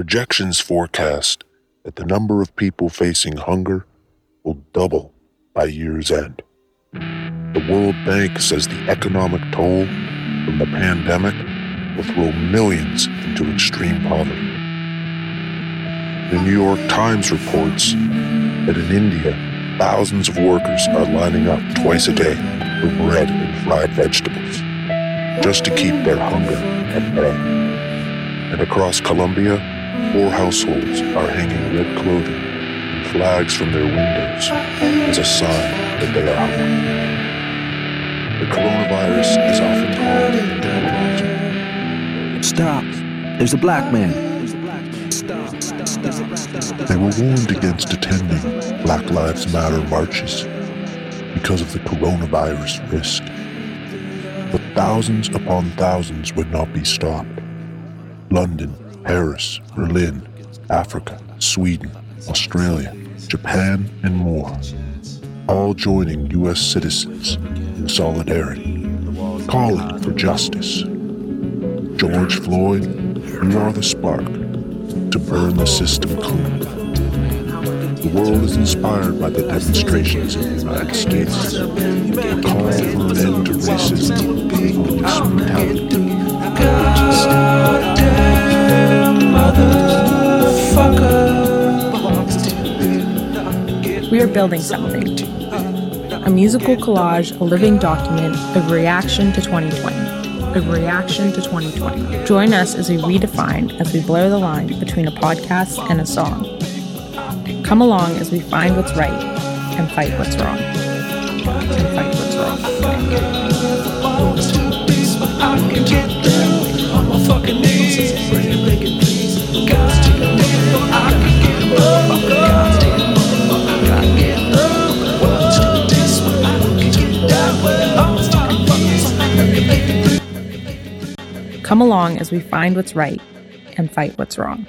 Projections forecast that the number of people facing hunger will double by year's end. The World Bank says the economic toll from the pandemic will throw millions into extreme poverty. The New York Times reports that in India, thousands of workers are lining up twice a day for bread and fried vegetables just to keep their hunger at bay. And across Colombia, poor households are hanging red clothing and flags from their windows as a sign that they are hungry. The coronavirus is often called Stop. There's a black man. Stop! They were warned against attending Black Lives Matter marches because of the coronavirus risk. But thousands upon thousands would not be stopped. London, Paris, Berlin, Africa, Sweden, Australia, Japan, and more, all joining U.S. citizens in solidarity, calling for justice. George Floyd, you are the spark to burn the system clean. The world is inspired by the demonstrations in the United States. Call for an end to racism We are building something. A musical collage, a living document of reaction to 2020. a reaction to 2020. Join us as we redefine, as we blur the line between a podcast and a song. Come along as we find what's right and fight what's wrong. And fight what's wrong. Come along as we find what's right and fight what's wrong.